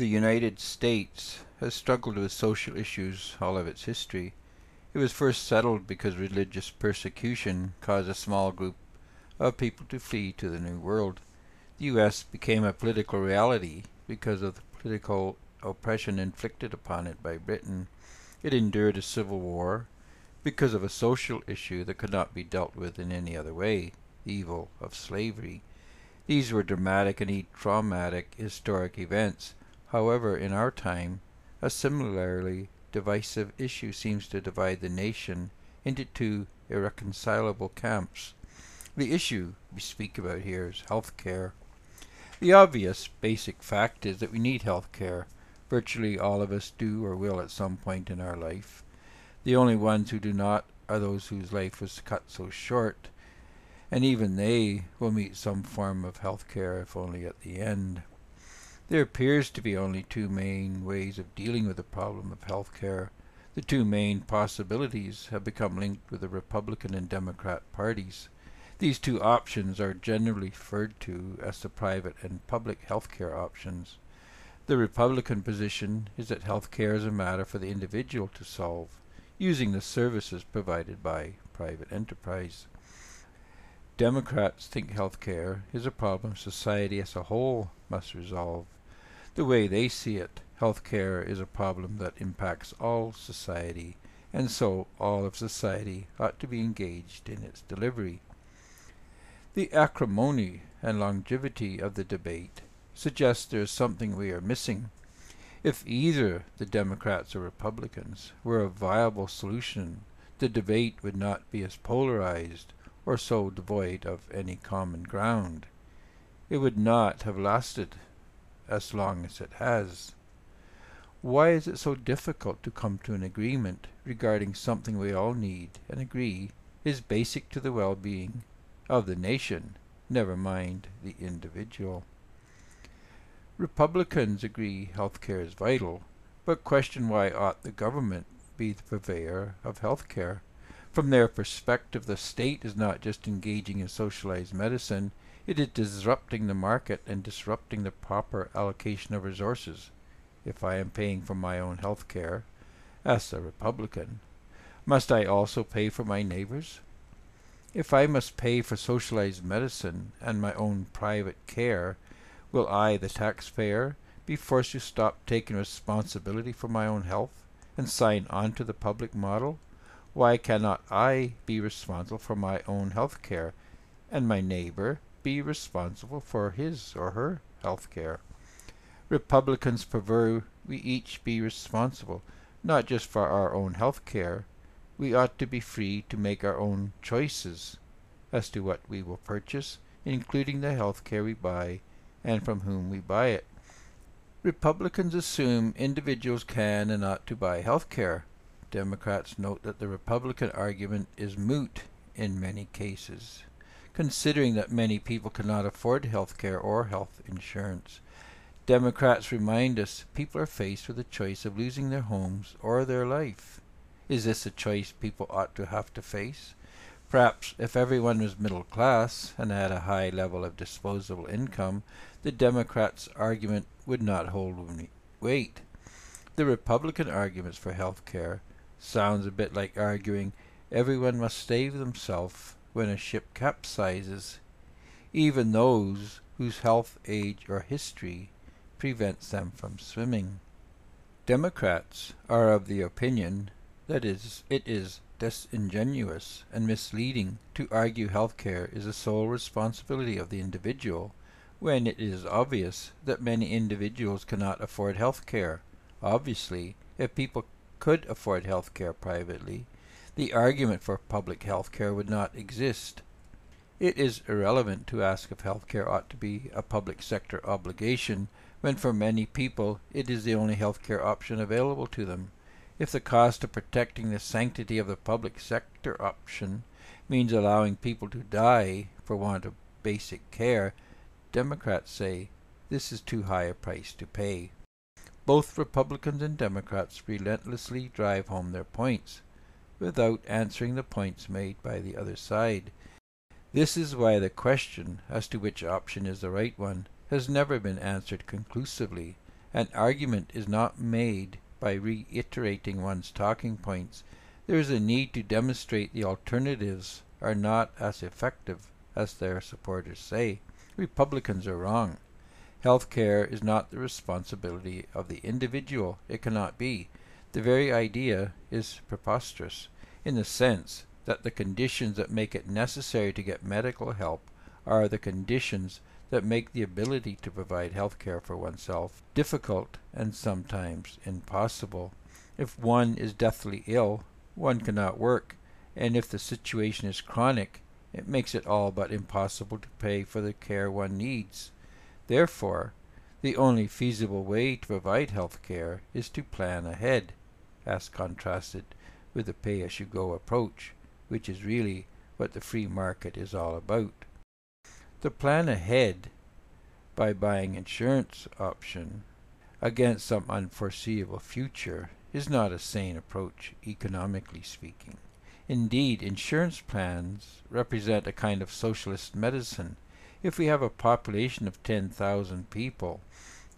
The United States has struggled with social issues all of its history. It was first settled because religious persecution caused a small group of people to flee to the New World. The U.S. became a political reality because of the political oppression inflicted upon it by Britain. It endured a civil war because of a social issue that could not be dealt with in any other way, the evil of slavery. These were dramatic and traumatic historic events. However, in our time, a similarly divisive issue seems to divide the nation into two irreconcilable camps. The issue we speak about here is health care. The obvious basic fact is that we need health care. Virtually all of us do or will at some point in our life. The only ones who do not are those whose life was cut so short, and even they will meet some form of health care if only at the end. There appears to be only two main ways of dealing with the problem of health care. The two main possibilities have become linked with the Republican and Democrat parties. These two options are generally referred to as the private and public health care options. The Republican position is that health care is a matter for the individual to solve, using the services provided by private enterprise. Democrats think health care is a problem society as a whole must resolve. The way they see it, health care is a problem that impacts all society, and so all of society ought to be engaged in its delivery. The acrimony and longevity of the debate suggests there is something we are missing. If either the Democrats or Republicans were a viable solution, the debate would not be as polarized or so devoid of any common ground. It would not have lasted as long as it has. Why is it so difficult to come to an agreement regarding something we all need and agree is basic to the well-being of the nation, never mind the individual. Republicans agree health care is vital, but question why ought the government be the purveyor of health care. From their perspective, the state is not just engaging in socialized medicine, it is disrupting the market and disrupting the proper allocation of resources. If I am paying for my own health care, as a Republican, must I also pay for my neighbors? If I must pay for socialized medicine and my own private care, will I, the taxpayer, be forced to stop taking responsibility for my own health and sign on to the public model? Why cannot I be responsible for my own health care and my neighbor be responsible for his or her health care? Republicans prefer we each be responsible not just for our own health care, we ought to be free to make our own choices as to what we will purchase, including the health care we buy and from whom we buy it. Republicans assume individuals can and ought to buy health care. Democrats note that the Republican argument is moot in many cases, considering that many people cannot afford health care or health insurance. Democrats remind us people are faced with the choice of losing their homes or their life. Is this a choice people ought to have to face? Perhaps if everyone was middle class and had a high level of disposable income, the Democrats' argument would not hold weight. The Republican arguments for health care sounds a bit like arguing everyone must save themselves when a ship capsizes, even those whose health, age, or history prevents them from swimming. Democrats are of the opinion that is, it is disingenuous and misleading to argue health care is the sole responsibility of the individual when it is obvious that many individuals cannot afford health care. Obviously, if people could afford health care privately, the argument for public health care would not exist. It is irrelevant to ask if health care ought to be a public sector obligation when for many people it is the only health care option available to them. If the cost of protecting the sanctity of the public sector option means allowing people to die for want of basic care, Democrats say this is too high a price to pay. Both Republicans and Democrats relentlessly drive home their points, without answering the points made by the other side. This is why the question as to which option is the right one has never been answered conclusively, An argument is not made by reiterating one's talking points. There is a need to demonstrate the alternatives are not as effective as their supporters say. Republicans are wrong. Health care is not the responsibility of the individual. It cannot be. The very idea is preposterous, in the sense that the conditions that make it necessary to get medical help are the conditions that make the ability to provide health care for oneself difficult and sometimes impossible. If one is deathly ill, one cannot work, and if the situation is chronic, it makes it all but impossible to pay for the care one needs. Therefore, the only feasible way to provide health care is to plan ahead, as contrasted with the pay-as-you-go approach, which is really what the free market is all about. The plan ahead by buying insurance option against some unforeseeable future is not a sane approach, economically speaking. Indeed, insurance plans represent a kind of socialist medicine if we have a population of 10,000 people,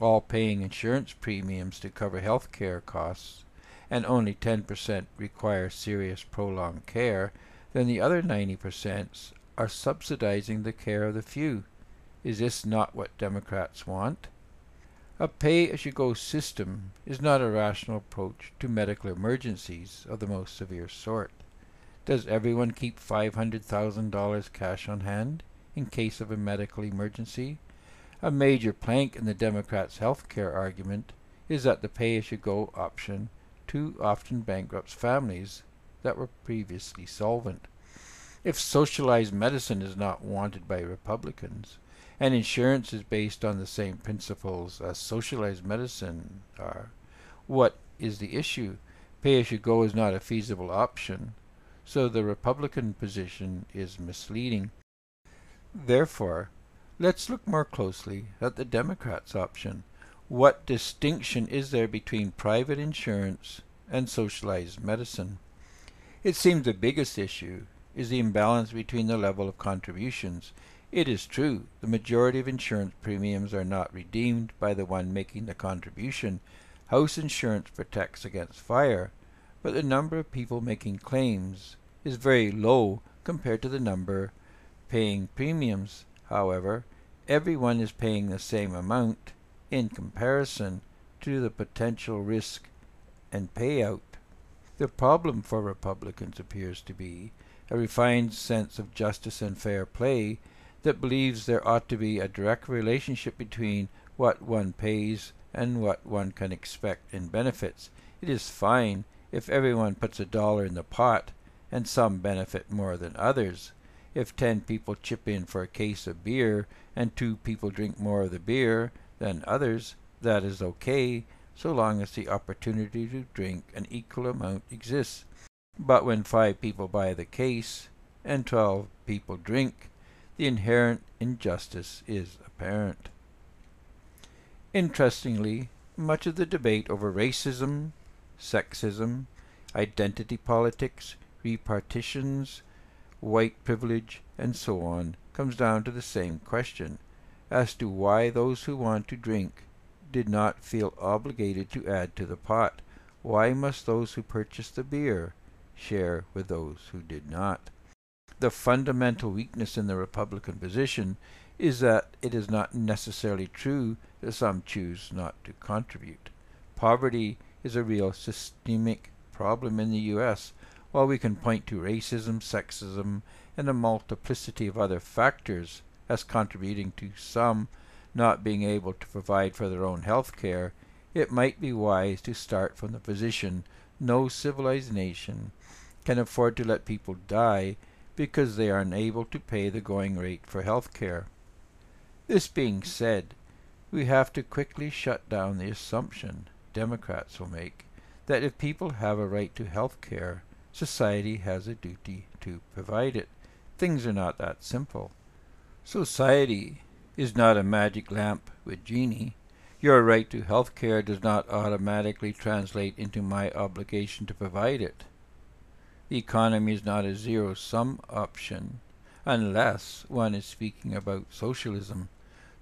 all paying insurance premiums to cover health care costs, and only 10% require serious prolonged care, then the other 90% are subsidizing the care of the few. Is this not what Democrats want? A pay-as-you-go system is not a rational approach to medical emergencies of the most severe sort. Does everyone keep $500,000 cash on hand? in case of a medical emergency. A major plank in the Democrats' health care argument is that the pay-as-you-go option too often bankrupts families that were previously solvent. If socialized medicine is not wanted by Republicans, and insurance is based on the same principles as socialized medicine are, what is the issue? Pay-as-you-go is not a feasible option, so the Republican position is misleading. Therefore, let's look more closely at the Democrats' option. What distinction is there between private insurance and socialized medicine? It seems the biggest issue is the imbalance between the level of contributions. It is true, the majority of insurance premiums are not redeemed by the one making the contribution. House insurance protects against fire, but the number of people making claims is very low compared to the number paying premiums, however, everyone is paying the same amount in comparison to the potential risk and payout. The problem for Republicans appears to be a refined sense of justice and fair play that believes there ought to be a direct relationship between what one pays and what one can expect in benefits. It is fine if everyone puts a dollar in the pot and some benefit more than others. If 10 people chip in for a case of beer and 2 people drink more of the beer than others, that is okay, so long as the opportunity to drink an equal amount exists. But when 5 people buy the case and 12 people drink, the inherent injustice is apparent. Interestingly, much of the debate over racism, sexism, identity politics, reparations, white privilege, and so on, comes down to the same question as to why those who want to drink did not feel obligated to add to the pot. Why must those who purchased the beer share with those who did not? The fundamental weakness in the Republican position is that it is not necessarily true that some choose not to contribute. Poverty is a real systemic problem in the U.S while we can point to racism, sexism, and a multiplicity of other factors as contributing to some not being able to provide for their own health care, it might be wise to start from the position no civilized nation can afford to let people die because they are unable to pay the going rate for health care. This being said, we have to quickly shut down the assumption Democrats will make that if people have a right to health care, Society has a duty to provide it. Things are not that simple. Society is not a magic lamp with genie. Your right to health care does not automatically translate into my obligation to provide it. The economy is not a zero-sum option, unless one is speaking about socialism.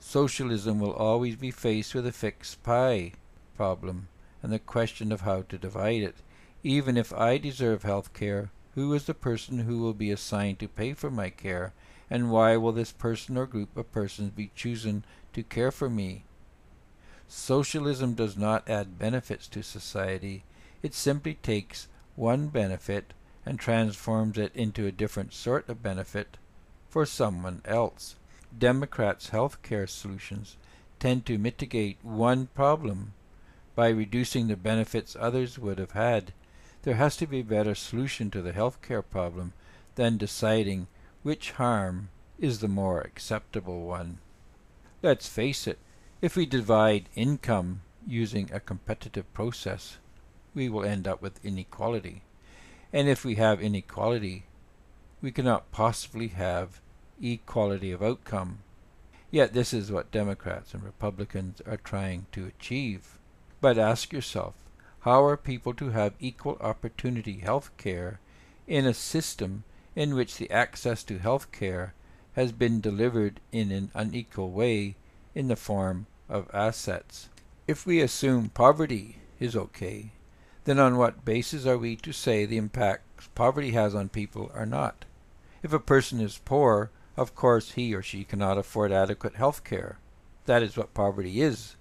Socialism will always be faced with a fixed pie problem and the question of how to divide it. Even if I deserve health care, who is the person who will be assigned to pay for my care, and why will this person or group of persons be chosen to care for me? Socialism does not add benefits to society. It simply takes one benefit and transforms it into a different sort of benefit for someone else. Democrats' health care solutions tend to mitigate one problem by reducing the benefits others would have had. There has to be a better solution to the health care problem than deciding which harm is the more acceptable one. Let's face it, if we divide income using a competitive process, we will end up with inequality. And if we have inequality, we cannot possibly have equality of outcome. Yet this is what Democrats and Republicans are trying to achieve. But ask yourself, how are people to have equal opportunity health care in a system in which the access to health care has been delivered in an unequal way in the form of assets. If we assume poverty is okay, then on what basis are we to say the impacts poverty has on people are not? If a person is poor, of course he or she cannot afford adequate health care. That is what poverty is.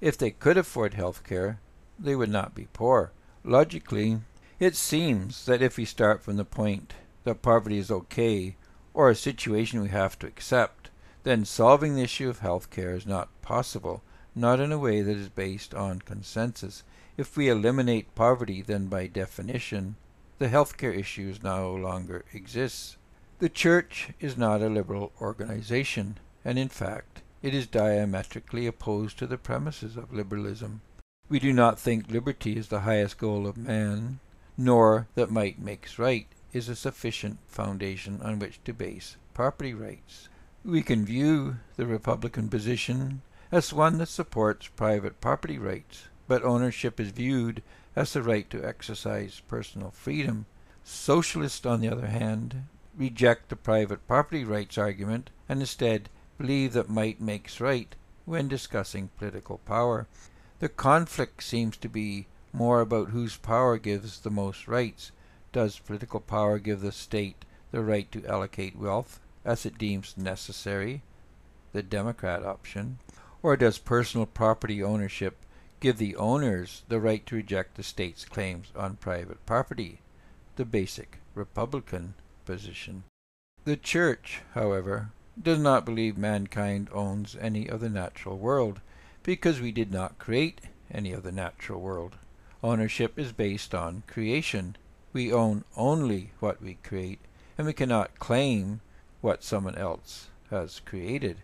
If they could afford health care, they would not be poor. Logically, it seems that if we start from the point that poverty is okay, or a situation we have to accept, then solving the issue of health care is not possible, not in a way that is based on consensus. If we eliminate poverty, then by definition, the healthcare issue no longer exists. The Church is not a liberal organization, and in fact, it is diametrically opposed to the premises of liberalism. We do not think liberty is the highest goal of man, nor that might makes right is a sufficient foundation on which to base property rights. We can view the Republican position as one that supports private property rights, but ownership is viewed as the right to exercise personal freedom. Socialists, on the other hand, reject the private property rights argument and instead believe that might makes right when discussing political power. The conflict seems to be more about whose power gives the most rights. Does political power give the state the right to allocate wealth as it deems necessary, the Democrat option, or does personal property ownership give the owners the right to reject the state's claims on private property, the basic Republican position? The Church, however, does not believe mankind owns any of the natural world, because we did not create any of the natural world. Ownership is based on creation. We own only what we create, and we cannot claim what someone else has created.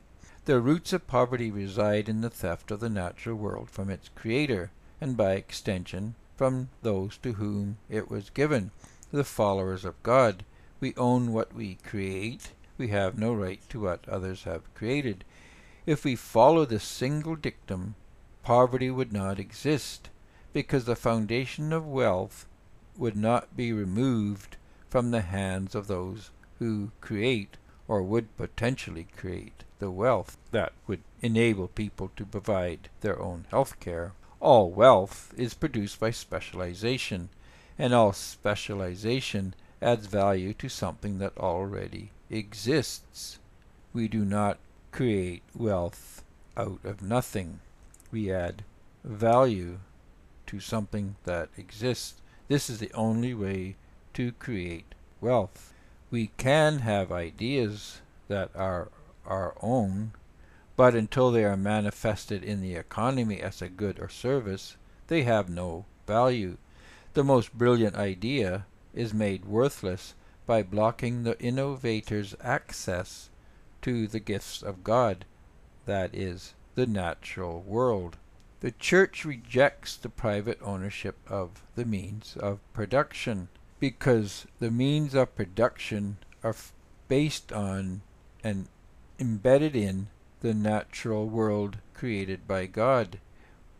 The roots of poverty reside in the theft of the natural world from its creator, and by extension from those to whom it was given, the followers of God. We own what we create. We have no right to what others have created. If we follow this single dictum, poverty would not exist, because the foundation of wealth would not be removed from the hands of those who create or would potentially create the wealth that would enable people to provide their own health care. All wealth is produced by specialization, and all specialization adds value to something that already exists. We do not create wealth out of nothing. We add value to something that exists. This is the only way to create wealth. We can have ideas that are our own, but until they are manifested in the economy as a good or service, they have no value. The most brilliant idea is made worthless by blocking the innovator's access to the gifts of God, that is, the natural world. The Church rejects the private ownership of the means of production because the means of production are based on and embedded in the natural world created by God.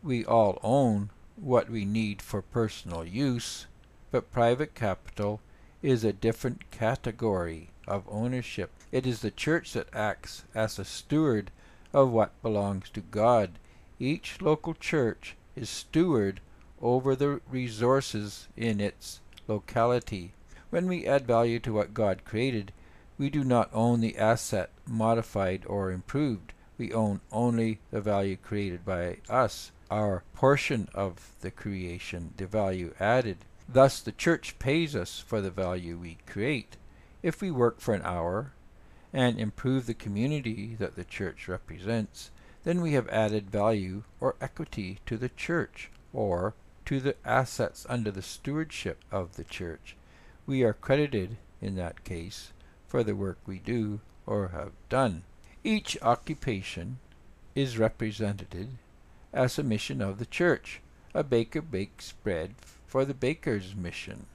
We all own what we need for personal use, but private capital is a different category of ownership. It is the church that acts as a steward of what belongs to God. Each local church is steward over the resources in its locality. When we add value to what God created, we do not own the asset modified or improved. We own only the value created by us, our portion of the creation, the value added. Thus the church pays us for the value we create. If we work for an hour and improve the community that the church represents, then we have added value or equity to the church or to the assets under the stewardship of the church. We are credited, in that case, for the work we do or have done. Each occupation is represented as a mission of the church. A baker bakes bread for the baker's mission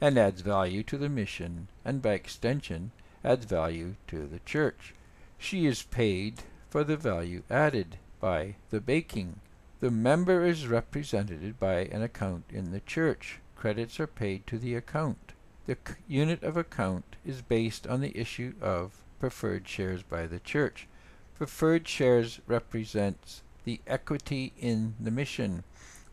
and adds value to the mission and by extension adds value to the church. She is paid for the value added by the baking. The member is represented by an account in the church. Credits are paid to the account. The unit of account is based on the issue of preferred shares by the church. Preferred shares represents the equity in the mission.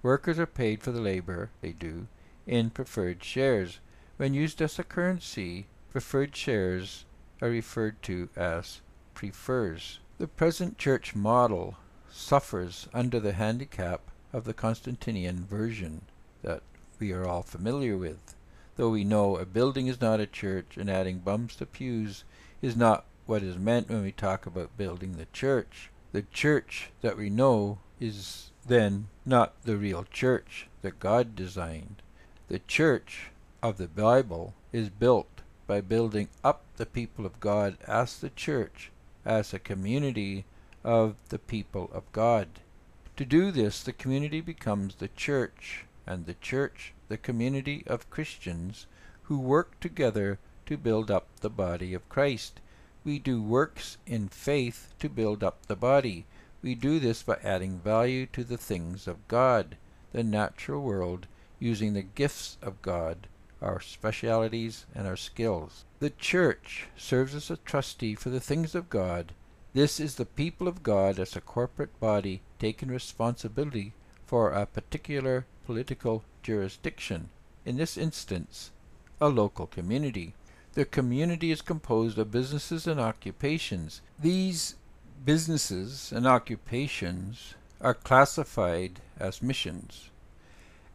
Workers are paid for the labor they do in preferred shares. When used as a currency, preferred shares are referred to as prefers. The present church model suffers under the handicap of the Constantinian version that we are all familiar with though we know a building is not a church and adding bumps to pews is not what is meant when we talk about building the church. The church that we know is then not the real church that God designed. The church of the Bible is built by building up the people of God as the church, as a community of the people of God. To do this, the community becomes the church, and the church the community of Christians who work together to build up the body of Christ. We do works in faith to build up the body. We do this by adding value to the things of God, the natural world, using the gifts of God, our specialities, and our skills. The church serves as a trustee for the things of God. This is the people of God as a corporate body taking responsibility for a particular political jurisdiction, in this instance, a local community. The community is composed of businesses and occupations. These businesses and occupations are classified as missions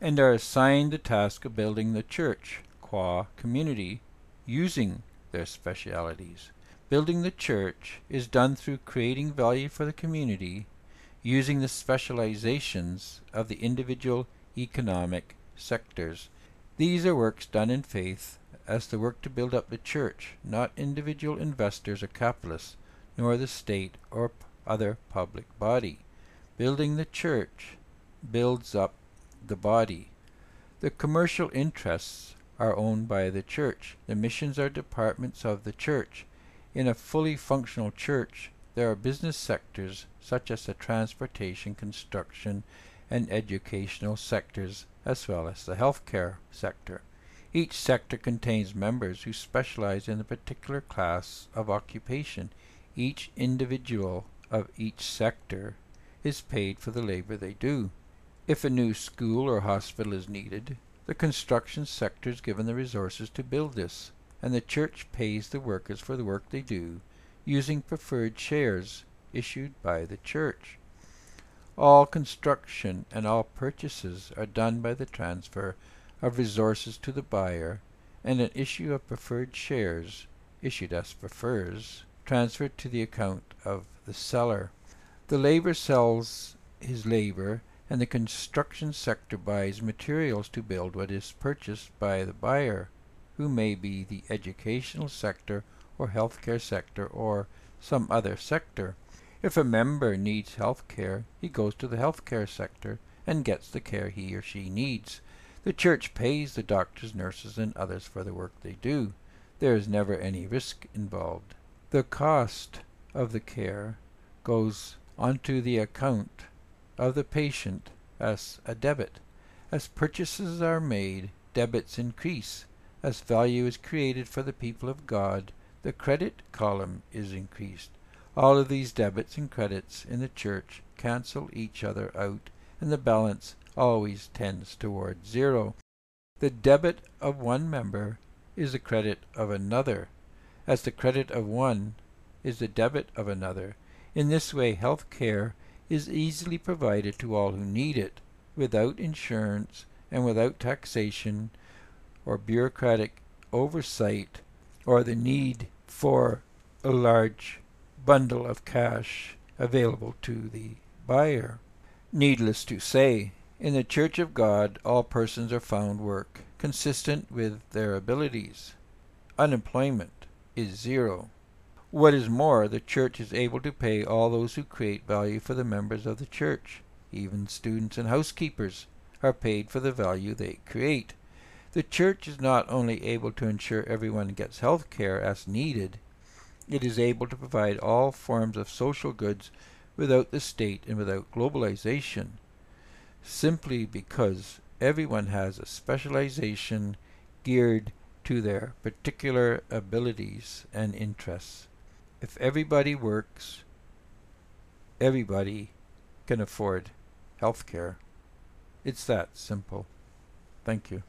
and are assigned the task of building the church qua community using their specialities. Building the church is done through creating value for the community using the specializations of the individual economic sectors. These are works done in faith as the work to build up the church, not individual investors or capitalists, nor the state or other public body. Building the church builds up the body. The commercial interests are owned by the church. The missions are departments of the church. In a fully functional church, there are business sectors such as the transportation, construction, and educational sectors as well as the healthcare sector. Each sector contains members who specialize in a particular class of occupation. Each individual of each sector is paid for the labor they do. If a new school or hospital is needed, the construction sector is given the resources to build this, and the church pays the workers for the work they do using preferred shares issued by the church. All construction and all purchases are done by the transfer of resources to the buyer and an issue of preferred shares, issued as prefers, transferred to the account of the seller. The laborer sells his labor and the construction sector buys materials to build what is purchased by the buyer, who may be the educational sector or healthcare sector or some other sector. If a member needs health care, he goes to the health care sector and gets the care he or she needs. The church pays the doctors, nurses, and others for the work they do. There is never any risk involved. The cost of the care goes onto the account of the patient as a debit. As purchases are made, debits increase. As value is created for the people of God, the credit column is increased. All of these debits and credits in the church cancel each other out, and the balance always tends toward zero. The debit of one member is the credit of another, as the credit of one is the debit of another. In this way, health care is easily provided to all who need it, without insurance and without taxation or bureaucratic oversight or the need for a large bundle of cash available to the buyer. Needless to say, in the Church of God, all persons are found work consistent with their abilities. Unemployment is zero. What is more, the Church is able to pay all those who create value for the members of the Church. Even students and housekeepers are paid for the value they create. The Church is not only able to ensure everyone gets health care as needed, it is able to provide all forms of social goods without the state and without globalization, simply because everyone has a specialization geared to their particular abilities and interests. If everybody works, everybody can afford health care. It's that simple. Thank you.